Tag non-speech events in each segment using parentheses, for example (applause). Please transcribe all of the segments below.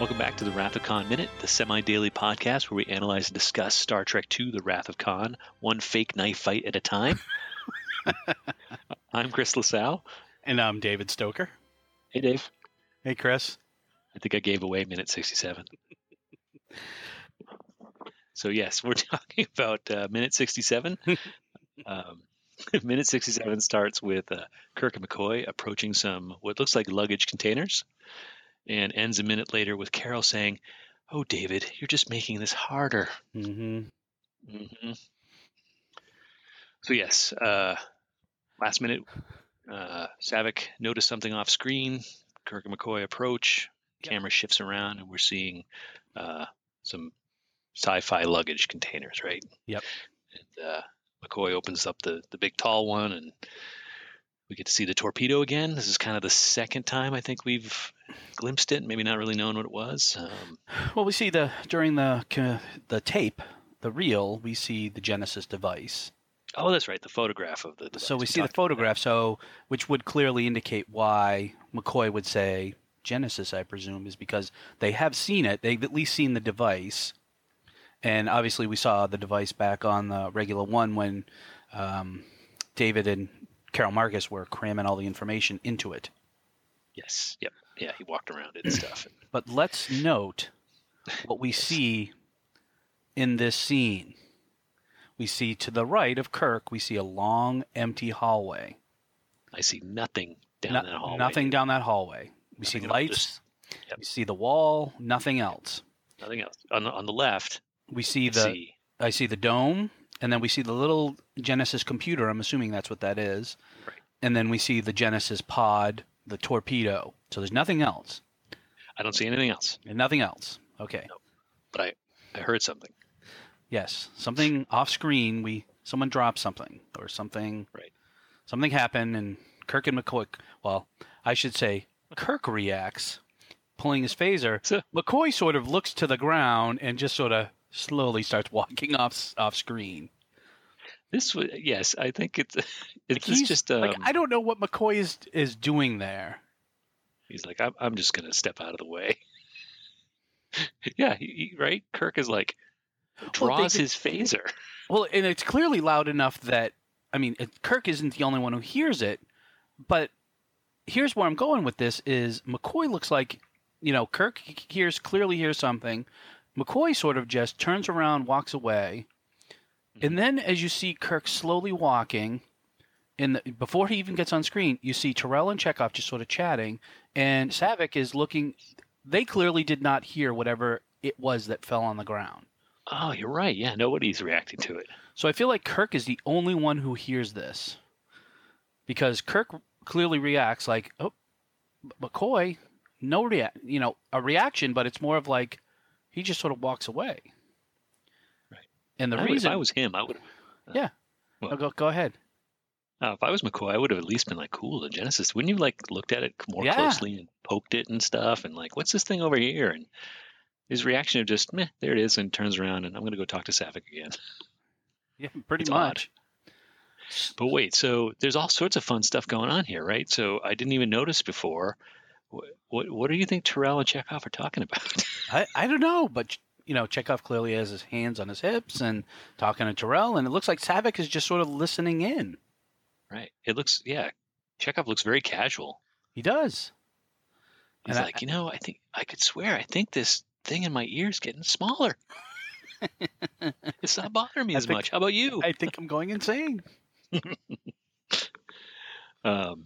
Welcome back to the Wrath of Khan Minute, the semi daily podcast where we analyze and discuss Star Trek II The Wrath of Khan, one fake knife fight at a time. (laughs) I'm Chris LaSalle. And I'm David Stoker. Hey, Dave. Hey, Chris. I think I gave away minute 67. so, yes, we're (laughs) talking about uh, minute 67. (laughs) um, minute 67 starts with uh, Kirk and McCoy approaching some what looks like luggage containers and ends a minute later with Carol saying, Oh, David, you're just making this harder. Mm-hmm. Mm-hmm. So, yes, uh, last minute, uh, Saavik noticed something off screen. Kirk and McCoy approach. Camera shifts around, and we're seeing uh, some sci fi luggage containers, right? Yep. And uh, McCoy opens up the, the big tall one, and we get to see the torpedo again. This is kind of the second time I think we've glimpsed it, maybe not really known what it was. Um, Well, we see the during the the tape, the reel, we see the Genesis device. oh, that's right, the photograph of the. So we device see the photograph, so which would clearly indicate why McCoy would say Genesis. I presume is because they have seen it. They've at least seen the device, and obviously we saw the device back on the Regula One when um, David and Carol Marcus were cramming all the information into it. Yes, yep, yeah, he walked around it and stuff. (clears throat) But let's note what we (laughs) see in this scene. We see to the right of Kirk, we see a long, empty hallway. I see nothing down No- that hallway. Nothing down that hallway. We see Nothing all, lights. just- yep. We see the wall. Nothing else. Nothing else. On the, on the left, We see the. see I see the dome, and then we see the little Genesis computer. I'm assuming that's what that is. Right. And then we see the Genesis pod, the torpedo. So there's nothing else, I don't see anything else, and nothing else. Okay. but I I heard something. Yes, something off screen. We someone dropped something or something. Right. Something happened, and Kirk and McCoy. Well, I should say Kirk reacts, pulling his phaser. (laughs) McCoy sort of looks to the ground and just sort of slowly starts walking (laughs) off off screen. This was yes, I think it's it's He's just um, like I don't know what McCoy is is doing there. he's like I'm I'm just gonna step out of the way. (laughs) yeah, he, he- right. Kirk is like Well, they draws his phaser. (laughs) Well, and it's clearly loud enough that I mean, Kirk isn't the only one who hears it. But here's where I'm going with this: is McCoy looks like, you know, Kirk hears clearly hears something. McCoy sort of just turns around, walks away, and mm-hmm. then as you see Kirk slowly walking, in the, before he even gets on screen, you see Terrell and Chekov just sort of chatting, and Saavik is looking. They clearly did not hear whatever it was that fell on the ground. Oh, you're right. Yeah, nobody's reacting to it. So I feel like Kirk is the only one who hears this. Because Kirk clearly reacts like, "Oh, McCoy, no react, you know, a reaction, but it's more of like he just sort of walks away." Right. And the I would- reason if I was him, I would. Yeah. Well- No, go go ahead. Uh, if I was McCoy, I would have at least been like, "Cool, the Genesis." Wouldn't you like looked at it more Yeah. closely and poked it and stuff, and like, "What's this thing over here?" And his reaction of just, "Meh, there it is," and turns around and I'm going to go talk to Saavik again. (laughs) Yeah, pretty It's much. But wait, so there's all sorts of fun stuff going on here, right? So I didn't even notice before. What what, what do you think Terrell and Chekov are talking about? (laughs) I, I don't know, but you know, Chekov clearly has his hands on his hips and talking to Terrell, and it looks like Saavik is just sort of listening in. right. It looks, yeah. Chekov looks very casual. He does. He's And I- like, you know, I think I could swear, I think this thing in my ear is getting smaller. (laughs) it's not bothering me I as think- much. How about you? I think I'm going insane. (laughs) Um,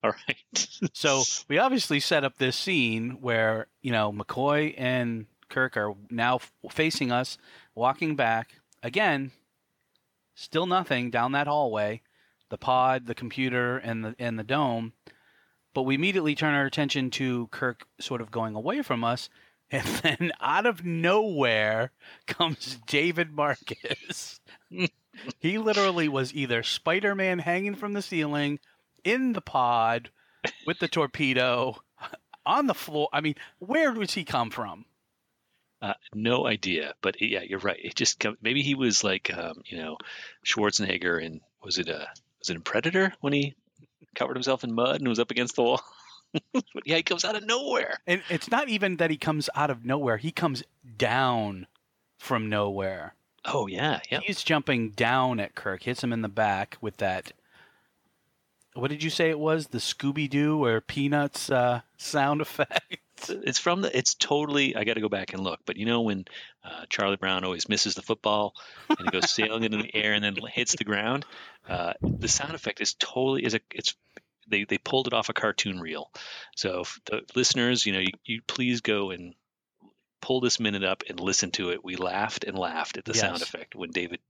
(laughs) all right. So we obviously set up this scene where you know McCoy and Kirk are now f- facing us, walking back again. Still nothing down that hallway, the pod, the computer, and the and the dome. But we immediately turn our attention to Kirk, sort of going away from us, (laughs) And then out of nowhere comes David Marcus. (laughs) he literally was either Spider Man hanging from the ceiling, in the pod, with the torpedo, on the floor. I mean, where does he come from? Uh, no idea, but yeah, you're right. It just come, maybe he was like, um, you know, Schwarzenegger, and was it a was it in Predator when he covered himself in mud and was up against the wall? (laughs) but yeah, he comes out of nowhere. And it's not even that he comes out of nowhere; he comes down from nowhere. Oh yeah, yeah. He's jumping down at Kirk, hits him in the back with that. What did you say it was? The Scooby Doo or Peanuts uh, sound effect? (laughs) It's from the. It's totally. I got to go back and look. But you know when uh, Charlie Brown always misses the football and he goes (laughs) sailing into the air and then hits the ground. Uh, the sound effect is totally is a. It's they they pulled it off a cartoon reel. So if the listeners, you know, you, you please go and pull this minute up and listen to it. We laughed and laughed at the sound effect when David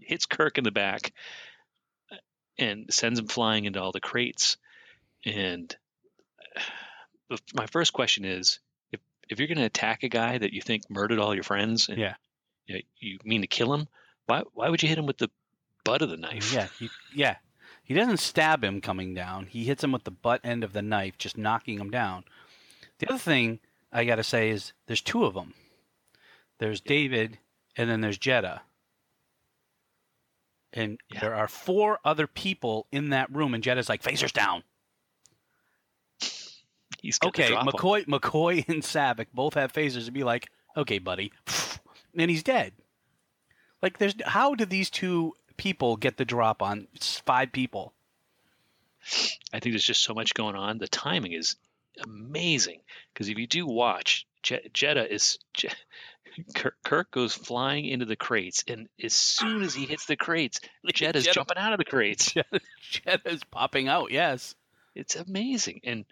hits Kirk in the back and sends him flying into all the crates. And the, my first question is, if if you're going to attack a guy that you think murdered all your friends, and Yeah. you, know, you mean to kill him, why why would you hit him with the butt of the knife? Yeah, he, yeah. He doesn't stab him coming down. He hits him with the butt end of the knife, just knocking him down. The other thing I got to say is there's two of them. There's David, and then there's Jedda. And Yeah. there are four other people in that room, and Jedda's like, phasers down. He's Okay, him. McCoy, McCoy (laughs) and Saavik both have phasers and be like, okay, buddy, (laughs) and he's dead. Like, there's how did these two people get the drop on five people? I think there's just so much going on. The timing is amazing because if you do watch, Je- Jedda is Je- Kirk, Kirk goes flying into the crates, and as soon as he hits the crates, Jedda's Jedda- jumping out of the crates. (laughs) Jedda's popping out. Yes. It's amazing, and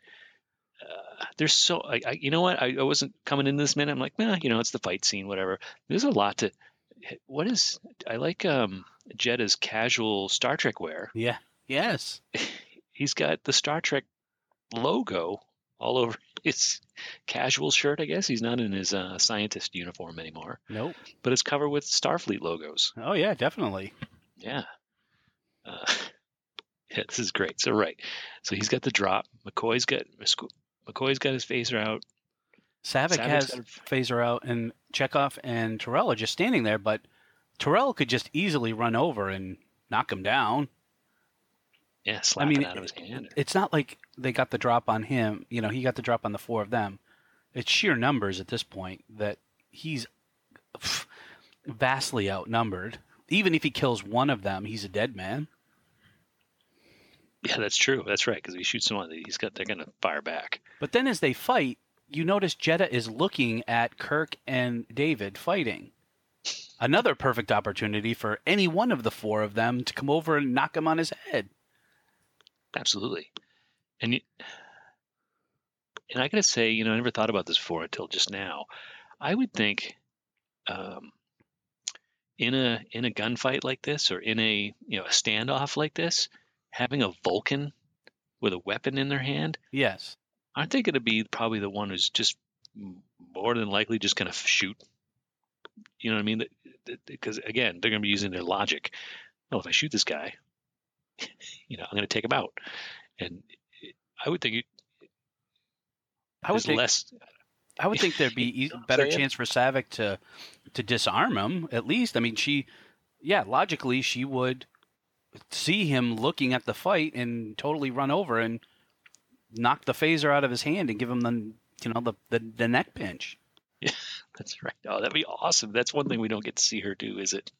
uh, there's so I, I you know what I, I wasn't coming in this minute. I'm like, nah, you know, it's the fight scene, whatever. There's a lot to. What is I like um Jedda's casual Star Trek wear. Yeah. Yes. (laughs) he's got the Star Trek logo all over his casual shirt. I guess he's not in his uh, scientist uniform anymore, Nope. but it's covered with Starfleet logos. Oh yeah, definitely. Yeah. Uh, (laughs) yeah, this is great. So right, so he's got the drop. McCoy's got McCoy's got his phaser out. Saavik Saavik's has phaser out, and Chekov and Terrell are just standing there, but Terrell could just easily run over and knock him down. Yeah, I slapping mean, out of his hand. it's not like they got the drop on him. You know, he got the drop on the four of them. It's sheer numbers at this point that he's vastly outnumbered. Even if he kills one of them, he's a dead man. Yeah, that's true. That's right. Because if he shoots someone, he's got they're gonna fire back. But then as they fight, you notice Jedda is looking at Kirk and David fighting. Another perfect opportunity for any one of the four of them to come over and knock him on his head. Absolutely. And you, and I gotta say, you know, I never thought about this before until just now. I would think, um, in a in a gunfight like this, or in a you know a standoff like this, having a Vulcan with a weapon in their hand, Yes. aren't they going to be probably the one who's just more than likely just going to shoot? You know what I mean? Because again, they're going to be using their logic. Well, if I shoot this guy, (laughs) you know, I'm going to take him out, and I would think it, I would think less. I would think there'd be (laughs) You know better saying? chance for Saavik to to disarm him at least. I mean, she, yeah, logically she would see him looking at the fight and totally run over and knock the phaser out of his hand and give him the you know the the, the neck pinch. Yeah, (laughs) That's right. Oh, that'd be awesome. That's one thing we don't get to see her do, is it?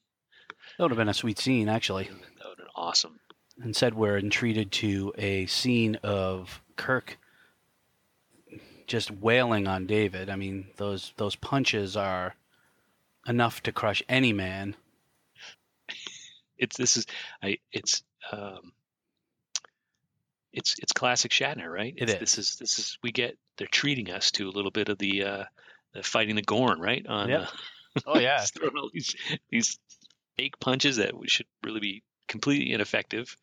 That would have been a sweet scene, actually. That would have been awesome. Instead, we're entreated to a scene of Kirk just wailing on David. I mean, those those punches are enough to crush any man. It's this is I. It's um. It's it's classic Shatner, right? It It's- This is this is we get they're treating us to a little bit of the uh the fighting the Gorn, right? On Yep. uh, Oh yeah. (laughs) Throwing all these these fake punches that should really be completely ineffective.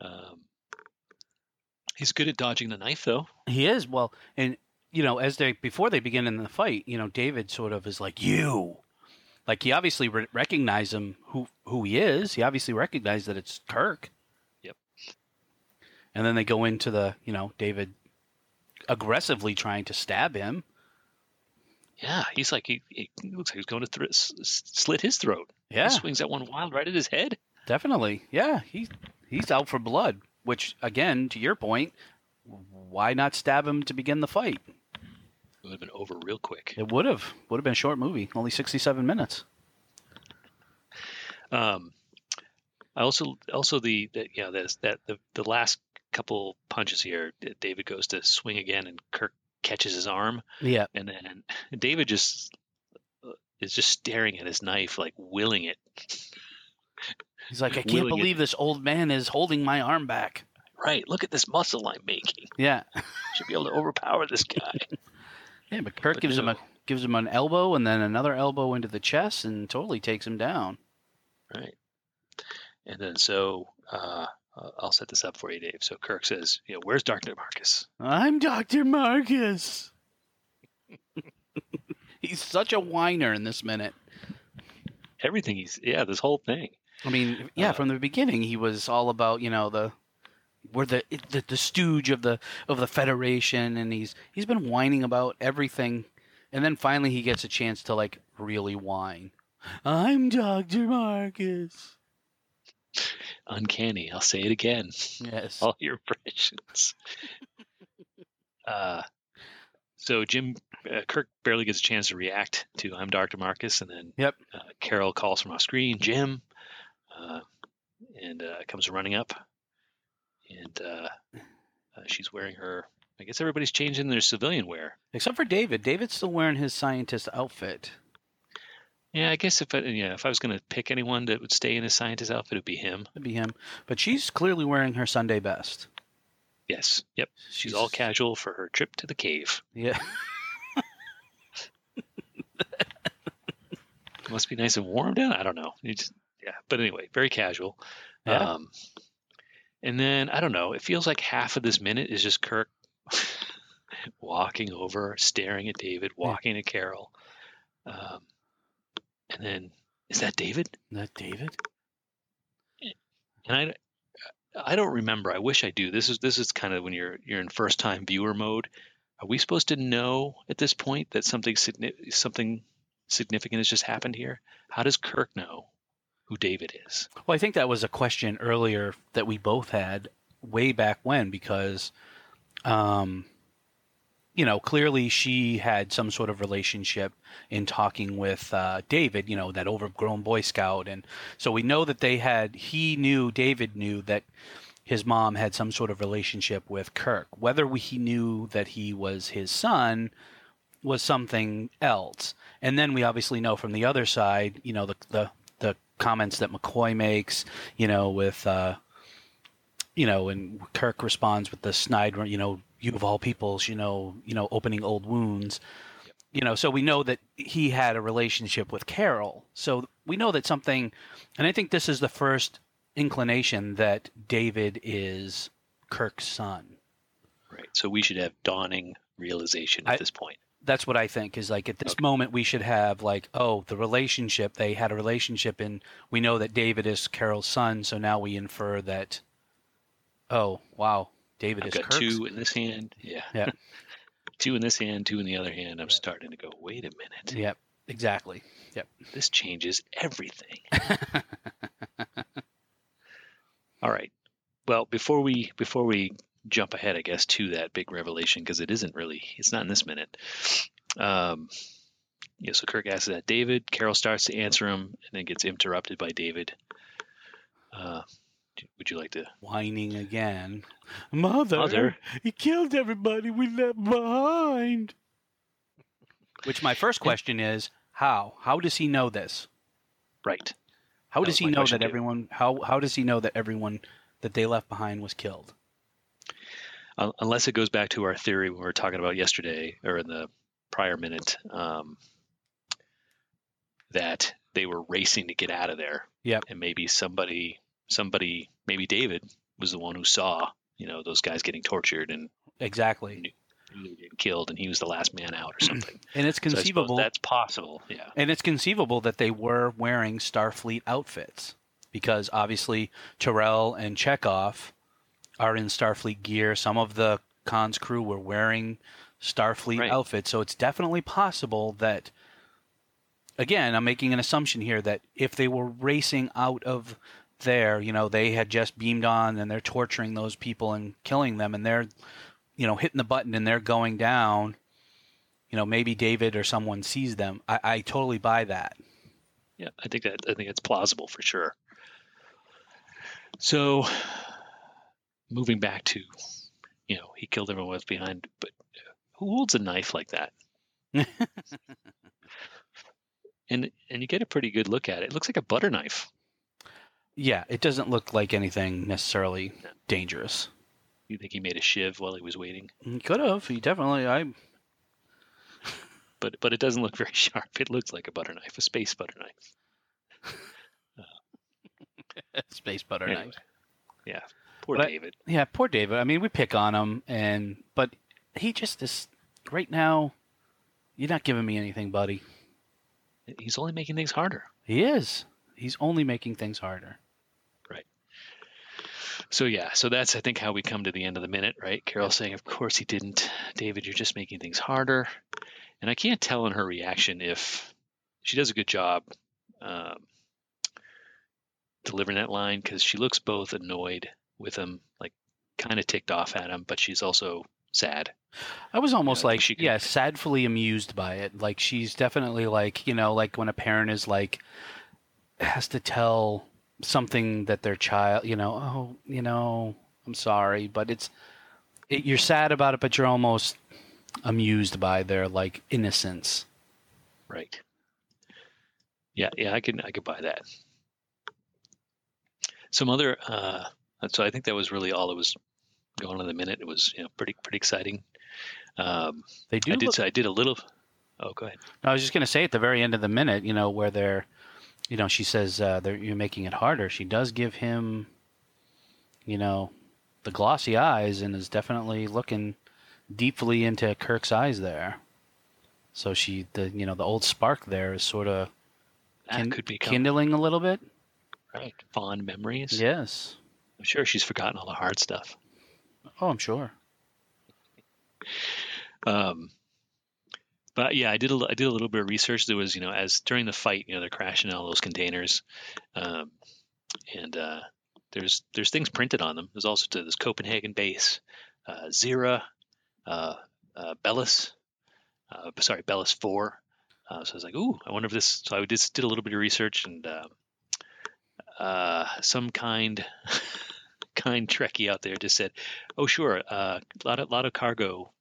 Um, he's good at dodging the knife, though. He is well, and you know, as they before they begin in the fight, you know, David sort of is like you, like he obviously re- recognized him who who he is. He obviously recognized that it's Kirk. Yep. And then they go into the, you know, David aggressively trying to stab him. Yeah, he's like he, he looks like he's going to s- slit his throat. Yeah, He swings that one wild right at his head. definitely. Yeah, he he's out for blood. Which, again, to your point, why not stab him to begin the fight? It would have been over real quick. It would have would have been a short movie, only sixty-seven minutes. Um, I also also the, the you know there's that the the last couple punches here, David goes to swing again, and Kirk catches his arm, Yeah, and then David just uh, is just staring at his knife, like willing it. (laughs) he's like, I can't Willing it. believe this old man is holding my arm back. Right, look at this muscle I'm making. Yeah, (laughs) Should be able to overpower this guy. yeah, but Kirk gives him a gives him an elbow and then another elbow into the chest and totally takes him down. right, and then so uh, uh, I'll set this up for you, Dave. So Kirk says, "You know, where's Doctor Marcus?" I'm Doctor Marcus. (laughs) he's such a whiner in this minute. Everything he's yeah, this whole thing. I mean, yeah, Uh, from the beginning he was all about you know the we're the, the the stooge of the of the Federation, and he's he's been whining about everything, and then finally he gets a chance to like really whine. I'm Doctor Marcus. Uncanny. I'll say it again. Yes. (laughs) all your impressions. (laughs) uh, so Jim uh, Kirk barely gets a chance to react to "I'm Doctor Marcus," and then Yep. uh, Carol calls from off screen, Jim, uh, and uh, comes running up, and uh, uh, she's wearing her. I guess everybody's changing their civilian wear. Except for David. David's still wearing his scientist outfit. Yeah, I guess if I, yeah, if I was going to pick anyone that would stay in his scientist outfit, it'd be him. It'd be him. But she's clearly wearing her Sunday best. Yes, yep. She's all casual for her trip to the cave. Yeah. (laughs) must be nice and warm down. I don't know. You just, yeah, but anyway, very casual. Yeah. Um, and then I don't know. It feels like half of this minute is just Kirk (laughs) walking over, staring at David, walking to Carol, um, and then is that David? Is that David? And I, I don't remember. I wish I do. This is this is kind of when you're you're in first time viewer mode. Are we supposed to know at this point that something something significant has just happened here? How does Kirk know who David is? Well, I think that was a question earlier that we both had way back when because, um, you know, clearly she had some sort of relationship in talking with uh, David, you know, that overgrown Boy Scout. And so we know that they had, he knew, David knew that his mom had some sort of relationship with Kirk. Whether we, he knew that he was his son was something else. And then we obviously know from the other side, you know, the, the, the comments that McCoy makes, you know, with, uh, you know, and Kirk responds with the snide, you know, you of all peoples, you know, you know, opening old wounds, you know, so we know that he had a relationship with Carol. So we know that something, and I think this is the first inclination that David is Kirk's son. Right. So we should have dawning realization at I- this point. That's what I think is like at this Okay. moment we should have like oh the relationship they had a relationship and we know that David is Carol's son so now we infer that oh wow David I've is got Kirk's two in this hand. Yeah. Yeah. (laughs) two in this hand, two in the other hand. I'm starting to go. Wait a minute. Yep, exactly. Yep this changes everything. (laughs) All right. Well, before we before we jump ahead, I guess to that big revelation because it isn't really it's not in this minute. Um, yeah. So Kirk asks that David. Carol starts to answer him and then gets interrupted by David. Uh, would you like to? Whining again. Mother, Mother. he killed everybody we left behind. Which my first question is how? How does he know this? Right. How That does he know that too. everyone how how does he know that everyone that they left behind was killed? Un- unless it goes back to our theory when we were talking about yesterday or in the prior minute um, that they were racing to get out of there. Yep. And maybe somebody, somebody, maybe David was the one who saw, you know, those guys getting tortured and Exactly. getting killed, and he was the last man out or something. (clears throat) And it's So conceivable. that's possible. Yeah. And it's conceivable that they were wearing Starfleet outfits because obviously Terrell and Chekov are in Starfleet gear. Some of the Khan's crew were wearing Starfleet Right. outfits. So it's definitely possible that, again, I'm making an assumption here that if they were racing out of there, you know, they had just beamed on and they're torturing those people and killing them and they're, you know, hitting the button and they're going down you know, maybe David or someone sees them. I, I totally buy that. Yeah, I think that I think it's plausible for sure. So, moving back to, you know, he killed everyone left behind, but who holds a knife like that? (laughs) and and you get a pretty good look at it. It looks like a butter knife. Yeah, it doesn't look like anything necessarily No. dangerous. You think he made a shiv while he was waiting? He could have. He definitely. I. But but it doesn't look (laughs) very sharp. It looks like a butter knife, a space butter knife. (laughs) Space butter Anyway. knife. Yeah, poor But I- David. Yeah, poor David. I mean, we pick on him, and but he just is right now. You're not giving me anything, buddy. He's only making things harder. He is. He's only making things harder. Right. So yeah, so that's I think how we come to the end of the minute, right? Carol saying, "Of course he didn't, David. You're just making things harder." And I can't tell in her reaction if she does a good job um, delivering that line because she looks both annoyed with him, like kind of ticked off at him, but she's also sad. I was almost I think like, she can- yeah, sadfully amused by it. Like she's definitely like, you know, like when a parent is like has to tell something that their child, you know, oh, you know, I'm sorry, but it's it, you're sad about it, but you're almost amused by their like innocence. Right. Yeah, yeah, I can I could buy that. Some other uh so I think that was really all that was going on in the minute. It was, you know, pretty pretty exciting. Um They do. I did look- I did a little Oh, go ahead. I was just going to say at the very end of the minute, you know, where they're, you know, she says uh, they're, you're making it harder. She does give him, you know, the glossy eyes and is definitely looking deeply into Kirk's eyes there. So she, the you know, the old spark there is sort of kin- could be kindling a little bit. right. Fond memories. Yes. I'm sure she's forgotten all the hard stuff. Oh, I'm sure. Um, but yeah, I did a, I did a little bit of research. There was, you know, as during the fight, you know, they're crashing all those containers, um, and uh, there's there's things printed on them. There's also this Copenhagen base, uh, Zira, uh, uh, Bellis, uh, sorry, Bellis Four. Uh, so I was like, ooh, I wonder if this. So I just did a little bit of research, and uh, some kind (laughs) kind Trekkie out there just said, oh sure, a uh, lot of lot of cargo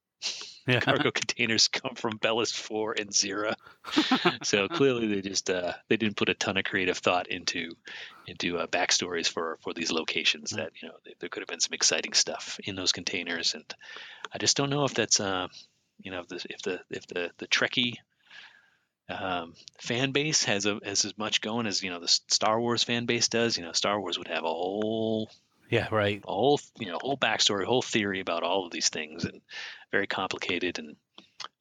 Yeah. (laughs) cargo containers come from Bellis Four and Zira. (laughs) so clearly they just uh, they didn't put a ton of creative thought into into uh, backstories for for these locations. That you know th- there could have been some exciting stuff in those containers, and I just don't know if that's uh, you know if the if the if the the Trekkie um, fan base has a has as much going as you know the Star Wars fan base does. You know, Star Wars would have a whole yeah. Right. a whole you know whole backstory, whole theory about all of these things, and very complicated. And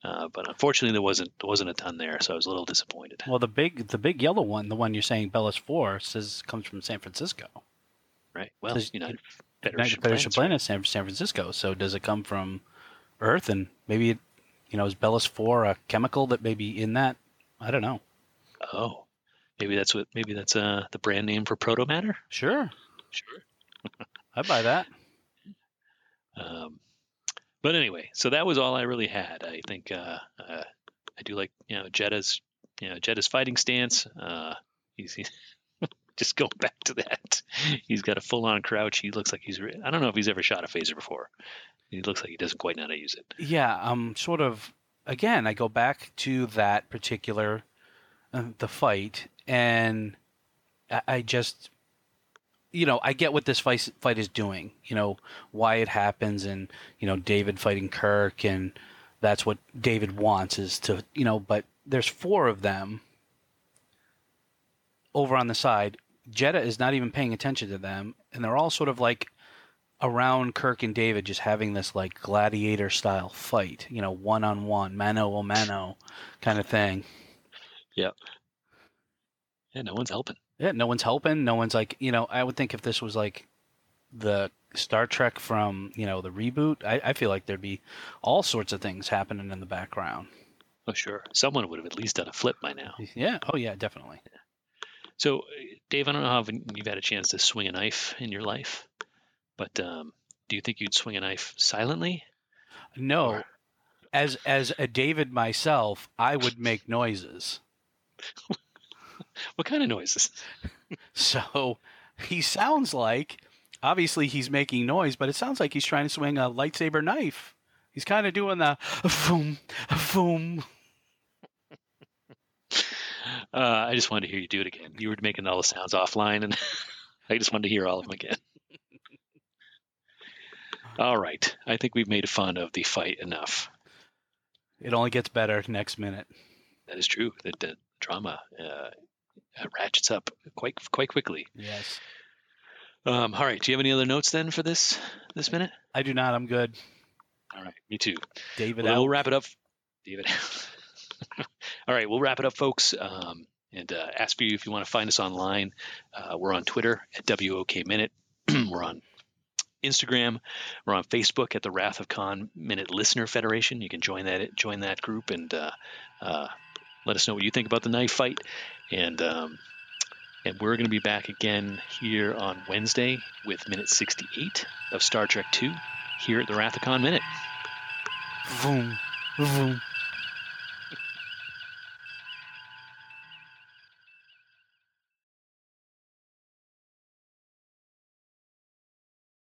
uh, but unfortunately, there wasn't there wasn't a ton there, so I was a little disappointed. Well, the big the big yellow one, the one you're saying Bellis Four, says comes from San Francisco. Right? Well, United United Federation Federation Planets, right? Planet, San, San Francisco. So does it come from Earth? And maybe, it, you know, is Bellis Four a chemical that may be in that? I don't know. Oh, maybe that's what maybe that's uh the brand name for proto matter. Sure, Sure. (laughs) I buy that. Um, but anyway, so that was all I really had. I think uh, uh, I do like you know Jedda's you know Jedda's fighting stance. Uh, he's, he's (laughs) just going back to that. He's got a full on crouch. He looks like he's. Re- I don't know if he's ever shot a phaser before. He looks like he doesn't quite know how to use it. Yeah, um, sort of. Again, I go back to that particular uh, the fight, and I, I just, you know, I get what this fight fight is doing. You know why it happens, and you know David fighting Kirk, and that's what David wants is to, you know. But there's four of them over on the side. Jedda is not even paying attention to them, and they're all sort of like around Kirk and David just having this like gladiator style fight, you know, one on one, mano a mano kind of thing. Yeah, Yeah, no one's helping. Yeah, no one's helping. No one's like, you know, I would think if this was like the Star Trek from, you know, the reboot, I, I feel like there'd be all sorts of things happening in the background. Oh, sure. Someone would have at least done a flip by now. Yeah. Oh, yeah, definitely. So, Dave, I don't know how you've had a chance to swing a knife in your life, but um, do you think you'd swing a knife silently? No. Or- As as a David myself, I would make noises. (laughs) What kind of noises? (laughs) So he sounds like obviously he's making noise, but it sounds like he's trying to swing a lightsaber knife. He's kind of doing the boom, boom. (laughs) Uh, I just wanted to hear you do it again. You were making all the sounds offline, and I just wanted to hear all of them again. All right. I think we've made fun of the fight enough. It only gets better next minute. That is true. That the drama uh, ratchets up quite quite quickly. Yes. Um, all right. Do you have any other notes then for this this minute? I do not. I'm good. All right. Me too. David Well, we'll wrap it up. David. (laughs) All right, we'll wrap it up, folks. Um, and uh, ask for you if you want to find us online. Uh, we're on Twitter at WOK Minute. (clears throat) we're on Instagram. We're on Facebook at the Wrath of Khan Minute Listener Federation. You can join that join that group and uh, uh, let us know what you think about the knife fight. And um, and we're going to be back again here on Wednesday with minute 68 of Star Trek 2 here at the Wrath of Khan Minute. Boom, boom.